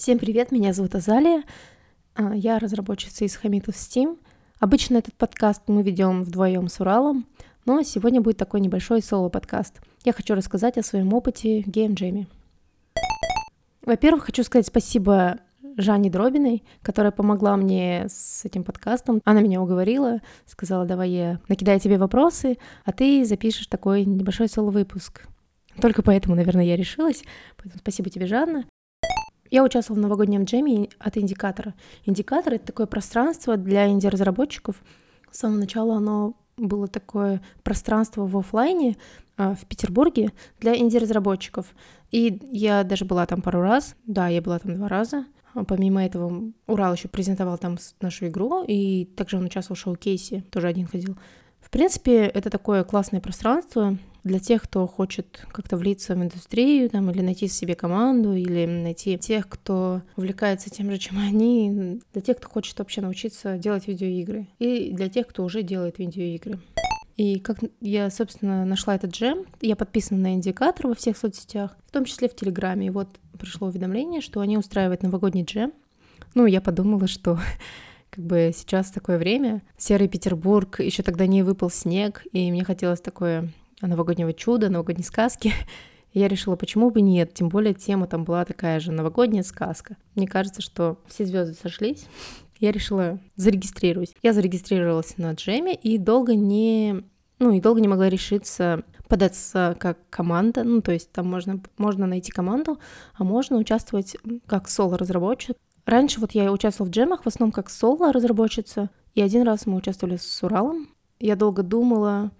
Всем привет, меня зовут Азалия. А, я разработчица из Хамитов Steam. Обычно этот подкаст мы ведем вдвоем с Уралом, но сегодня будет такой небольшой соло-подкаст. Я хочу рассказать о своем опыте в геймджеме. Во-первых, хочу сказать спасибо Жанне Дробиной, которая помогла мне с этим подкастом. Она меня уговорила, сказала, давай я накидаю тебе вопросы, а ты запишешь такой небольшой соло-выпуск. Только поэтому, наверное, я решилась. Поэтому спасибо тебе, Жанна. Я участвовала в новогоднем джеме от Индикатора. Индикатор — это такое пространство для инди-разработчиков. С самого начала оно было такое пространство в офлайне а, в Петербурге для инди-разработчиков. И я даже была там пару раз. Да, я была там два раза. А помимо этого, Урал еще презентовал там нашу игру, и также он участвовал в шоу-кейсе, тоже один ходил. В принципе, это такое классное пространство для тех, кто хочет как-то влиться в индустрию, там, или найти себе команду, или найти тех, кто увлекается тем же, чем они, для тех, кто хочет вообще научиться делать видеоигры, и для тех, кто уже делает видеоигры. И как я, собственно, нашла этот джем, я подписана на индикатор во всех соцсетях, в том числе в Телеграме. И вот пришло уведомление, что они устраивают новогодний джем. Ну, я подумала, что как бы сейчас такое время, серый Петербург, еще тогда не выпал снег, и мне хотелось такое новогоднего чуда, новогодней сказки. Я решила, почему бы нет, тем более тема там была такая же новогодняя сказка. Мне кажется, что все звезды сошлись, я решила зарегистрировать. Я зарегистрировалась на джеме и долго не ну и долго не могла решиться податься как команда, ну то есть там можно, можно найти команду, а можно участвовать как соло-разработчик. Раньше вот я участвовала в джемах в основном как соло-разработчица, и один раз мы участвовали с Уралом. Я долго думала,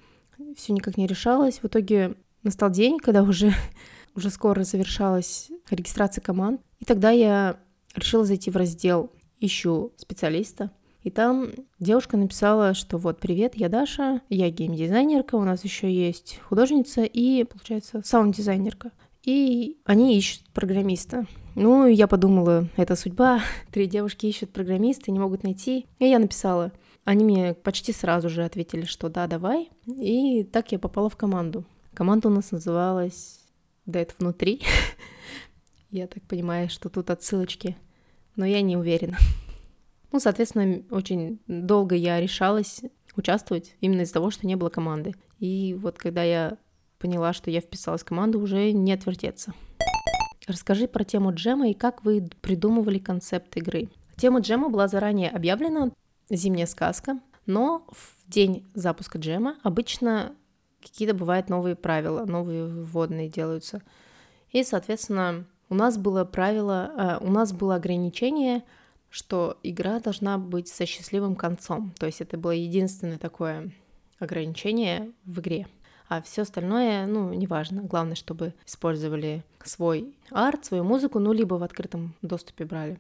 все никак не решалось. В итоге настал день, когда уже, уже скоро завершалась регистрация команд, и тогда я решила зайти в раздел «Ищу специалиста», и там девушка написала, что вот, привет, я Даша, я геймдизайнерка, у нас еще есть художница и, получается, саунд-дизайнерка. И они ищут программиста. Ну, я подумала, это судьба. Три девушки ищут программиста, не могут найти. И я написала. Они мне почти сразу же ответили, что да, давай. И так я попала в команду. Команда у нас называлась Dead внутри. Я так понимаю, что тут отсылочки, но я не уверена. Ну, соответственно, очень долго я решалась участвовать именно из-за того, что не было команды. И вот когда я поняла, что я вписалась в команду, уже не отвертеться. Расскажи про тему джема и как вы придумывали концепт игры. Тема джема была заранее объявлена, зимняя сказка, но в день запуска джема обычно какие-то бывают новые правила, новые вводные делаются. И, соответственно, у нас было правило, э, у нас было ограничение – что игра должна быть со счастливым концом. То есть это было единственное такое ограничение в игре. А все остальное, ну, неважно. Главное, чтобы использовали свой арт, свою музыку, ну, либо в открытом доступе брали.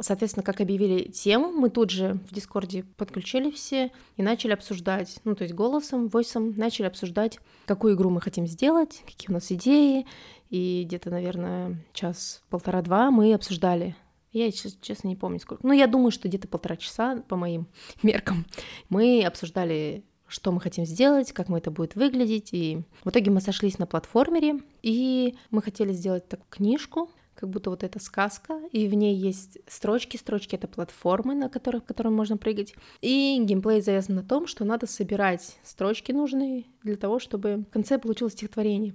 Соответственно, как объявили тему, мы тут же в Дискорде подключили все и начали обсуждать, ну, то есть голосом, войсом, начали обсуждать, какую игру мы хотим сделать, какие у нас идеи. И где-то, наверное, час-полтора-два мы обсуждали я, честно, не помню сколько. Ну, я думаю, что где-то полтора часа по моим меркам. Мы обсуждали, что мы хотим сделать, как мы это будет выглядеть. И в итоге мы сошлись на платформере, и мы хотели сделать такую книжку, как будто вот это сказка, и в ней есть строчки. Строчки — это платформы, на которых, которым можно прыгать. И геймплей завязан на том, что надо собирать строчки нужные для того, чтобы в конце получилось стихотворение.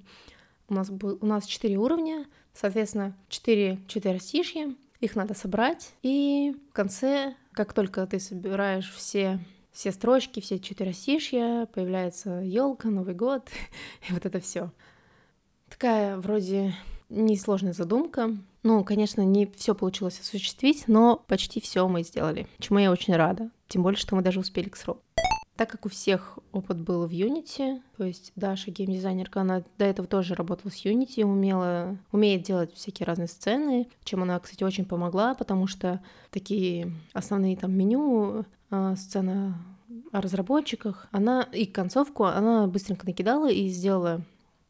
У нас, был, у нас четыре уровня, соответственно, четыре четверостишья, их надо собрать, и в конце, как только ты собираешь все все строчки, все четверостишья, появляется елка, Новый год, и вот это все. Такая вроде несложная задумка. Ну, конечно, не все получилось осуществить, но почти все мы сделали, чему я очень рада. Тем более, что мы даже успели к сроку. Так как у всех опыт был в Unity, то есть Даша, геймдизайнерка, она до этого тоже работала с Unity, умела, умеет делать всякие разные сцены, чем она, кстати, очень помогла, потому что такие основные там меню, э, сцена о разработчиках, она и концовку она быстренько накидала и сделала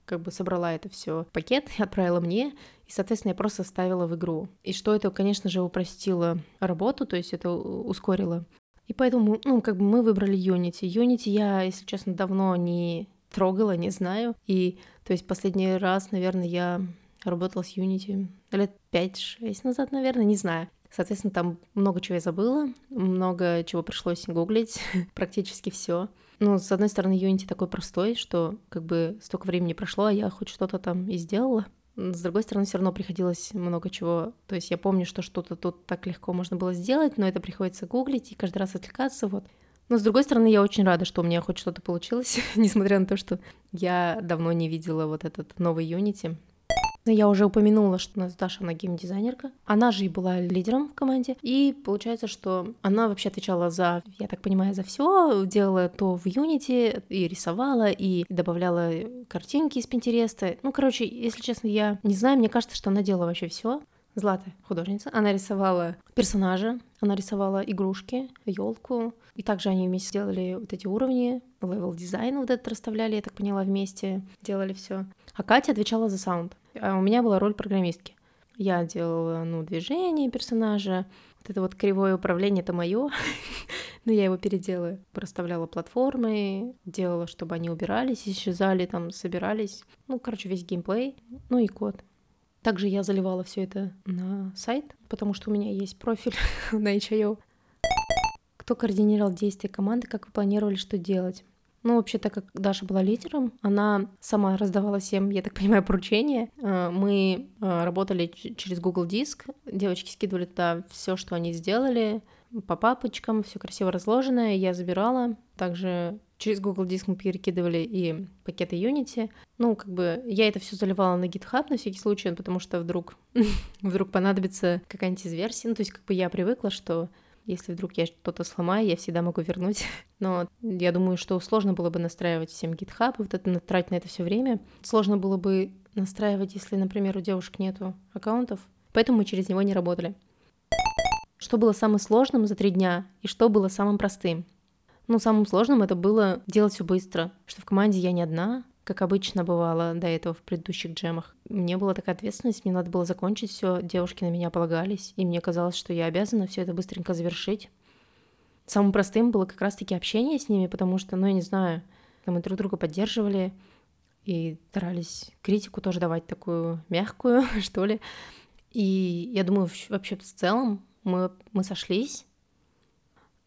как бы собрала это все в пакет и отправила мне, и, соответственно, я просто ставила в игру. И что это, конечно же, упростило работу, то есть это ускорило и поэтому, ну, как бы мы выбрали Unity. Unity я, если честно, давно не трогала, не знаю. И, то есть, последний раз, наверное, я работала с Unity лет 5-6 назад, наверное, не знаю. Соответственно, там много чего я забыла, много чего пришлось гуглить, практически все. Ну, с одной стороны, Unity такой простой, что как бы столько времени прошло, а я хоть что-то там и сделала. С другой стороны, все равно приходилось много чего. То есть я помню, что что-то тут так легко можно было сделать, но это приходится гуглить и каждый раз отвлекаться. Вот. Но с другой стороны, я очень рада, что у меня хоть что-то получилось, несмотря на то, что я давно не видела вот этот новый Unity. Я уже упомянула, что у нас Даша, она геймдизайнерка. Она же и была лидером в команде. И получается, что она вообще отвечала за, я так понимаю, за все, делала то в Unity, и рисовала, и добавляла картинки из Пинтереста. Ну, короче, если честно, я не знаю, мне кажется, что она делала вообще все. Злата, художница. Она рисовала персонажа, она рисовала игрушки, елку. И также они вместе сделали вот эти уровни, level design вот этот расставляли, я так поняла, вместе делали все. А Катя отвечала за саунд. А у меня была роль программистки. Я делала, ну, движение персонажа, вот это вот кривое управление это мое, но я его переделаю. Проставляла платформы, делала, чтобы они убирались, исчезали, там, собирались. Ну, короче, весь геймплей, ну и код. Также я заливала все это на сайт, потому что у меня есть профиль на HIO. Кто координировал действия команды, как вы планировали, что делать? Ну, вообще, так как Даша была лидером, она сама раздавала всем, я так понимаю, поручения. Э, мы э, работали через Google Диск, девочки скидывали туда все, что они сделали, по папочкам, все красиво разложенное, я забирала. Также через Google Диск мы перекидывали и пакеты Unity. Ну, как бы я это все заливала на GitHub на всякий случай, потому что вдруг, вдруг понадобится какая-нибудь из версий. Ну, то есть как бы я привыкла, что если вдруг я что-то сломаю, я всегда могу вернуть. Но я думаю, что сложно было бы настраивать всем GitHub, вот это тратить на это все время. Сложно было бы настраивать, если, например, у девушек нету аккаунтов. Поэтому мы через него не работали. Что было самым сложным за три дня и что было самым простым? Ну, самым сложным это было делать все быстро, что в команде я не одна, как обычно бывало до этого в предыдущих джемах. Мне была такая ответственность, мне надо было закончить все, девушки на меня полагались, и мне казалось, что я обязана все это быстренько завершить. Самым простым было как раз-таки общение с ними, потому что, ну, я не знаю, мы друг друга поддерживали и старались критику тоже давать такую мягкую, что ли. И я думаю, вообще в целом мы, мы сошлись.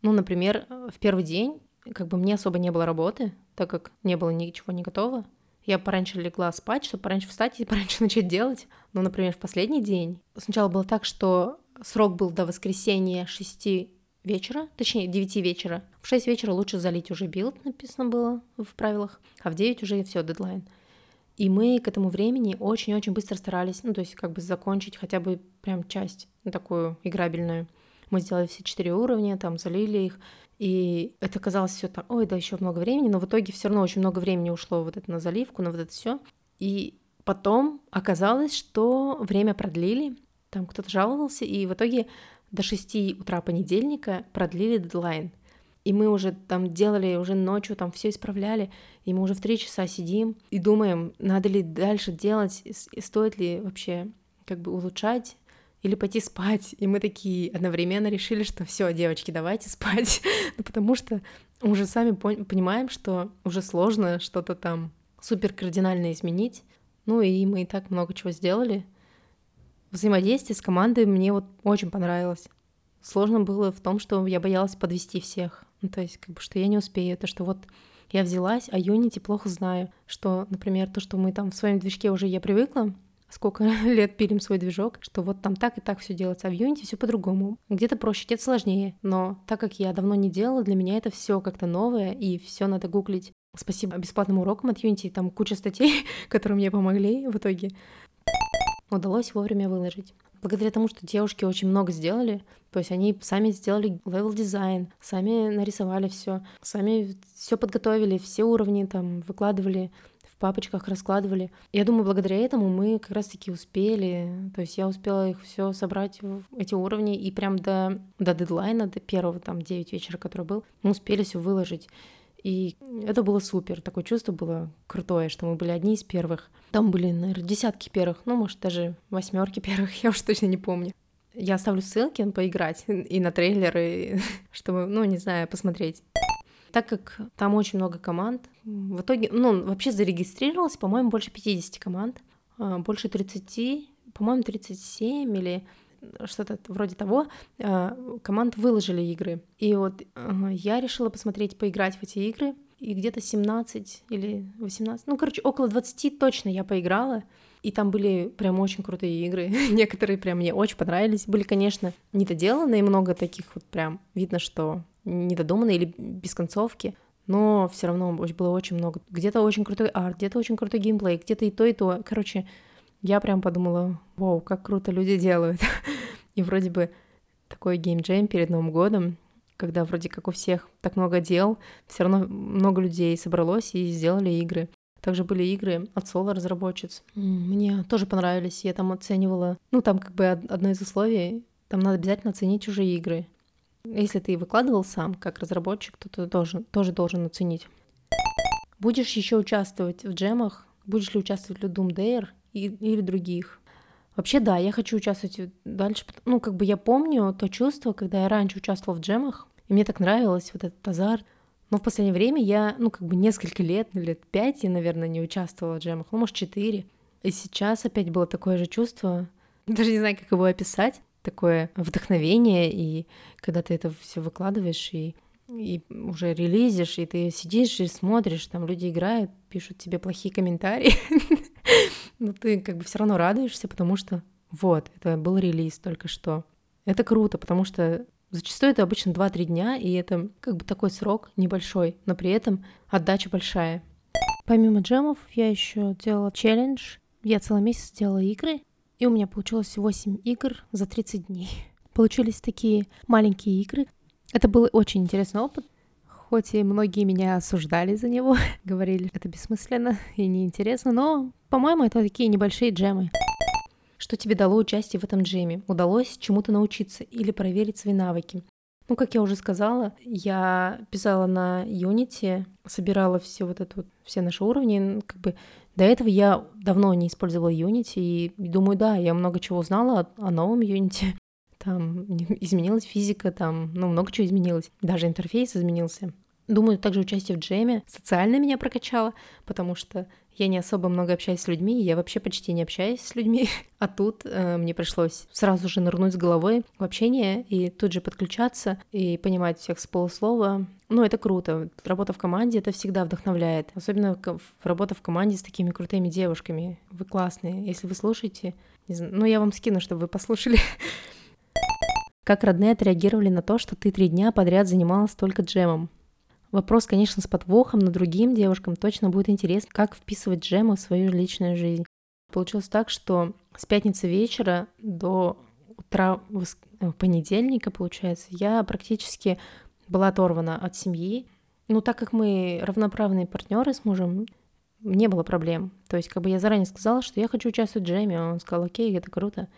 Ну, например, в первый день как бы мне особо не было работы, так как не было ничего не готово. Я пораньше легла спать, чтобы пораньше встать и пораньше начать делать. Ну, например, в последний день. Сначала было так, что срок был до воскресенья 6 вечера, точнее 9 вечера. В 6 вечера лучше залить уже build, написано было в правилах, а в 9 уже все, дедлайн. И мы к этому времени очень-очень быстро старались, ну, то есть как бы закончить хотя бы прям часть такую играбельную. Мы сделали все четыре уровня, там залили их, и это казалось все там, ой, да, еще много времени, но в итоге все равно очень много времени ушло вот это на заливку, на вот это все. И потом оказалось, что время продлили, там кто-то жаловался, и в итоге до 6 утра понедельника продлили дедлайн. И мы уже там делали, уже ночью там все исправляли, и мы уже в три часа сидим и думаем, надо ли дальше делать, стоит ли вообще как бы улучшать или пойти спать. И мы такие одновременно решили, что все, девочки, давайте спать. ну, потому что уже сами понимаем, что уже сложно что-то там супер кардинально изменить. Ну и мы и так много чего сделали. Взаимодействие с командой мне вот очень понравилось. Сложно было в том, что я боялась подвести всех. Ну, то есть, как бы, что я не успею. Это что вот я взялась, а Unity плохо знаю. Что, например, то, что мы там в своем движке уже я привыкла, сколько лет пилим свой движок, что вот там так и так все делается, а в Unity все по-другому. Где-то проще, где-то сложнее. Но так как я давно не делала, для меня это все как-то новое, и все надо гуглить. Спасибо бесплатным урокам от Unity, там куча статей, которые мне помогли в итоге. Удалось вовремя выложить. Благодаря тому, что девушки очень много сделали, то есть они сами сделали level design, сами нарисовали все, сами все подготовили, все уровни там выкладывали, папочках раскладывали. Я думаю, благодаря этому мы как раз-таки успели, то есть я успела их все собрать в эти уровни, и прям до, до дедлайна, до первого там 9 вечера, который был, мы успели все выложить. И это было супер, такое чувство было крутое, что мы были одни из первых. Там были, наверное, десятки первых, ну, может, даже восьмерки первых, я уж точно не помню. Я оставлю ссылки поиграть и на трейлеры, чтобы, ну, не знаю, посмотреть. Так как там очень много команд, в итоге, ну, вообще зарегистрировалось, по-моему, больше 50 команд. а, больше 30, по-моему, 37 или что-то вроде того, а, команд выложили игры. И вот я решила посмотреть, поиграть в эти игры, и где-то 17 или 18, ну, короче, около 20 точно я поиграла. И там были прям очень крутые игры. Некоторые прям мне очень понравились. Были, конечно, недоделанные, много таких вот прям видно, что недодуманные или без концовки. Но все равно было очень много. Где-то очень крутой арт, где-то очень крутой геймплей, где-то и то, и то. Короче, я прям подумала, вау, как круто люди делают. и вроде бы такой геймджем перед Новым годом, когда вроде как у всех так много дел, все равно много людей собралось и сделали игры. Также были игры от соло разработчиц. Мне тоже понравились. Я там оценивала... Ну, там как бы одно из условий, там надо обязательно оценить чужие игры. Если ты выкладывал сам, как разработчик, то ты должен, тоже должен оценить. Будешь еще участвовать в джемах? Будешь ли участвовать в Doom Dare и, или других? Вообще, да, я хочу участвовать дальше. Ну, как бы я помню то чувство, когда я раньше участвовала в джемах, и мне так нравилось вот этот азарт. Но в последнее время я, ну, как бы несколько лет, ну, лет пять я, наверное, не участвовала в джемах, ну, может, четыре. И сейчас опять было такое же чувство, даже не знаю, как его описать, такое вдохновение, и когда ты это все выкладываешь, и и уже релизишь, и ты сидишь и смотришь, там люди играют, пишут тебе плохие комментарии, но ты как бы все равно радуешься, потому что вот, это был релиз только что. Это круто, потому что зачастую это обычно 2-3 дня, и это как бы такой срок небольшой, но при этом отдача большая. Помимо джемов я еще делала челлендж. Я целый месяц делала игры, и у меня получилось 8 игр за 30 дней. Получились такие маленькие игры, это был очень интересный опыт, хоть и многие меня осуждали за него, говорили, это бессмысленно и неинтересно, но, по-моему, это такие небольшие джемы. Что тебе дало участие в этом джеме? Удалось чему-то научиться или проверить свои навыки? Ну, как я уже сказала, я писала на Unity, собирала все вот это вот, все наши уровни. Как бы до этого я давно не использовала Unity, и думаю, да, я много чего узнала о, о новом Unity там изменилась физика, там, ну, много чего изменилось. Даже интерфейс изменился. Думаю, также участие в джеме социально меня прокачало, потому что я не особо много общаюсь с людьми, я вообще почти не общаюсь с людьми. А тут э, мне пришлось сразу же нырнуть с головой в общение и тут же подключаться и понимать всех с полуслова. Ну, это круто. Работа в команде — это всегда вдохновляет. Особенно работа в команде с такими крутыми девушками. Вы классные. Если вы слушаете, не знаю, ну, я вам скину, чтобы вы послушали. Как родные отреагировали на то, что ты три дня подряд занималась только джемом? Вопрос, конечно, с подвохом, но другим девушкам точно будет интересно, как вписывать джемы в свою личную жизнь. Получилось так, что с пятницы вечера до утра. Э, понедельника, получается, я практически была оторвана от семьи. Ну, так как мы равноправные партнеры с мужем, не было проблем. То есть, как бы я заранее сказала, что я хочу участвовать в джеме, он сказал, окей, это круто.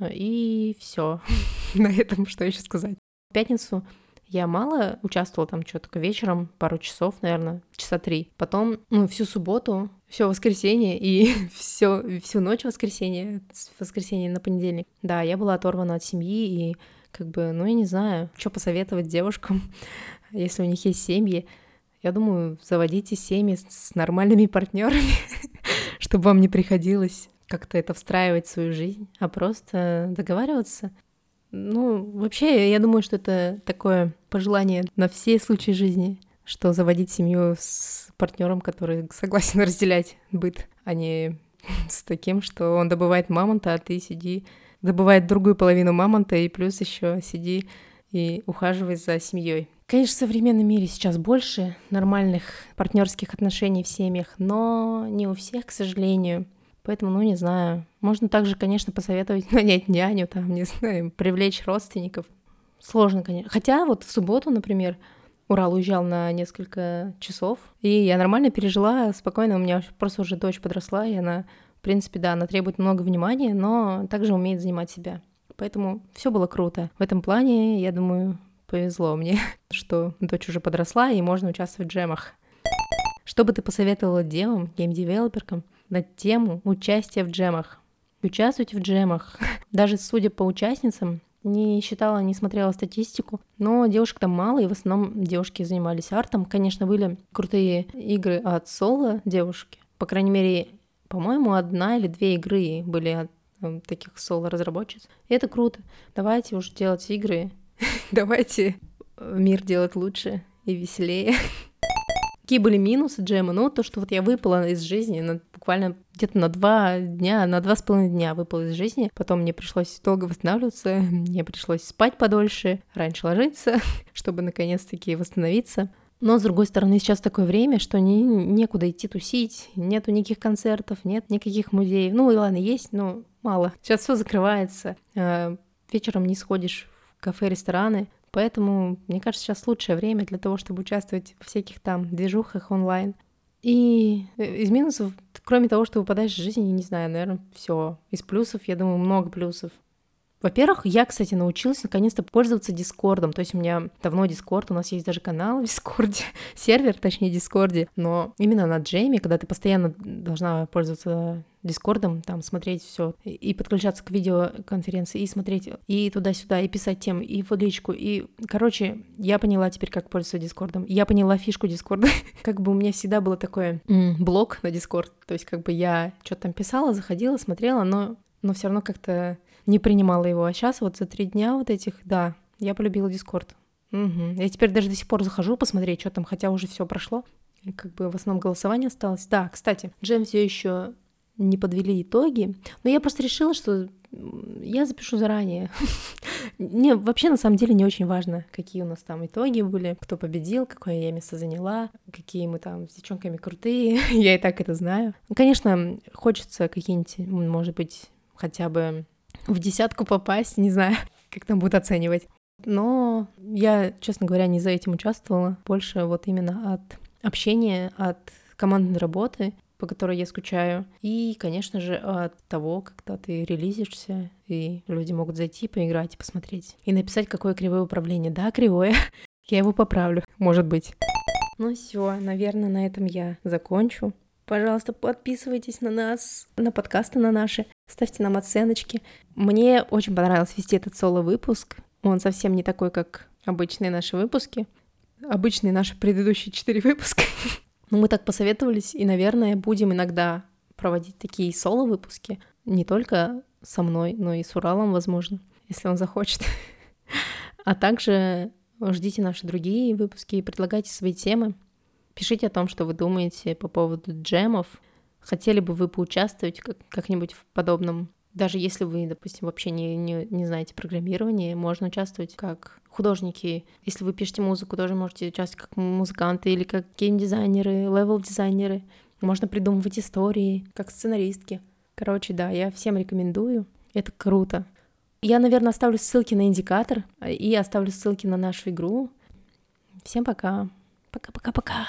И все. На этом что еще сказать? В пятницу я мало участвовала там что только вечером, пару часов, наверное, часа три. Потом, ну, всю субботу, все воскресенье и все, всю ночь воскресенье, с воскресенья на понедельник. Да, я была оторвана от семьи и как бы, ну, я не знаю, что посоветовать девушкам, если у них есть семьи. Я думаю, заводите семьи с нормальными партнерами, чтобы вам не приходилось как-то это встраивать в свою жизнь, а просто договариваться. Ну, вообще, я думаю, что это такое пожелание на все случаи жизни, что заводить семью с партнером, который согласен разделять быт, а не с таким, что он добывает мамонта, а ты сиди, добывает другую половину мамонта, и плюс еще сиди и ухаживай за семьей. Конечно, в современном мире сейчас больше нормальных партнерских отношений в семьях, но не у всех, к сожалению. Поэтому, ну, не знаю. Можно также, конечно, посоветовать нанять няню, там, не знаю, привлечь родственников. Сложно, конечно. Хотя вот в субботу, например, Урал уезжал на несколько часов, и я нормально пережила, спокойно, у меня просто уже дочь подросла, и она, в принципе, да, она требует много внимания, но также умеет занимать себя. Поэтому все было круто. В этом плане, я думаю, повезло мне, что дочь уже подросла, и можно участвовать в джемах. Что бы ты посоветовала девам, гейм-девелоперкам, на тему участия в джемах. Участвуйте в джемах. Даже судя по участницам, не считала, не смотрела статистику, но девушек там мало, и в основном девушки занимались артом. Конечно, были крутые игры от соло девушки. По крайней мере, По-моему, одна или две игры были от э, таких соло-разработчиц. И это круто. Давайте уже делать игры. Давайте мир делать лучше и веселее. Какие были минусы джема? Ну, то, что вот я выпала из жизни на, буквально где-то на два дня, на два с половиной дня выпала из жизни. Потом мне пришлось долго восстанавливаться, мне пришлось спать подольше, раньше ложиться, чтобы наконец-таки восстановиться. Но, с другой стороны, сейчас такое время, что не, некуда идти тусить, нету никаких концертов, нет никаких музеев. Ну и ладно, есть, но мало. Сейчас все закрывается. А, вечером не сходишь в кафе, рестораны. Поэтому, мне кажется, сейчас лучшее время для того, чтобы участвовать в всяких там движухах онлайн. И э, из минусов, кроме того, что выпадаешь из жизни, не знаю, наверное, все. Из плюсов, я думаю, много плюсов. Во-первых, я, кстати, научилась наконец-то пользоваться Дискордом. То есть у меня давно Дискорд, у нас есть даже канал в Дискорде, сервер, точнее, Дискорде. Но именно на джеме, когда ты постоянно должна пользоваться Дискордом, там смотреть все и подключаться к видеоконференции, и смотреть и туда-сюда, и писать тем, и в личку. И, короче, я поняла теперь, как пользоваться Дискордом. Я поняла фишку Дискорда. как бы у меня всегда было такой блок на Дискорд. То есть как бы я что-то там писала, заходила, смотрела, но, но все равно как-то не принимала его. А сейчас вот за три дня вот этих, да, я полюбила Дискорд. Угу. Я теперь даже до сих пор захожу посмотреть, что там, хотя уже все прошло. Как бы в основном голосование осталось. Да, кстати, Джем все еще не подвели итоги. Но я просто решила, что я запишу заранее. Не, вообще, на самом деле, не очень важно, какие у нас там итоги были, кто победил, какое я место заняла, какие мы там с девчонками крутые, я и так это знаю. Конечно, хочется какие-нибудь, может быть, хотя бы в десятку попасть, не знаю, как там будут оценивать. Но я, честно говоря, не за этим участвовала, больше вот именно от общения, от командной работы, по которой я скучаю. И, конечно же, от того, когда ты релизишься, и люди могут зайти, поиграть посмотреть. И написать, какое кривое управление. Да, кривое. Я его поправлю, может быть. Ну все, наверное, на этом я закончу. Пожалуйста, подписывайтесь на нас, на подкасты на наши, ставьте нам оценочки. Мне очень понравилось вести этот соло-выпуск. Он совсем не такой, как обычные наши выпуски. Обычные наши предыдущие четыре выпуска. Но мы так посоветовались, и, наверное, будем иногда проводить такие соло-выпуски. Не только со мной, но и с Уралом, возможно, если он захочет. А также ждите наши другие выпуски и предлагайте свои темы. Пишите о том, что вы думаете по поводу джемов. Хотели бы вы поучаствовать как-нибудь в подобном даже если вы, допустим, вообще не, не, не знаете программирование, можно участвовать как художники. Если вы пишете музыку, тоже можете участвовать как музыканты или как геймдизайнеры, левел-дизайнеры. Можно придумывать истории, как сценаристки. Короче, да, я всем рекомендую. Это круто. Я, наверное, оставлю ссылки на индикатор и оставлю ссылки на нашу игру. Всем пока. Пока-пока-пока.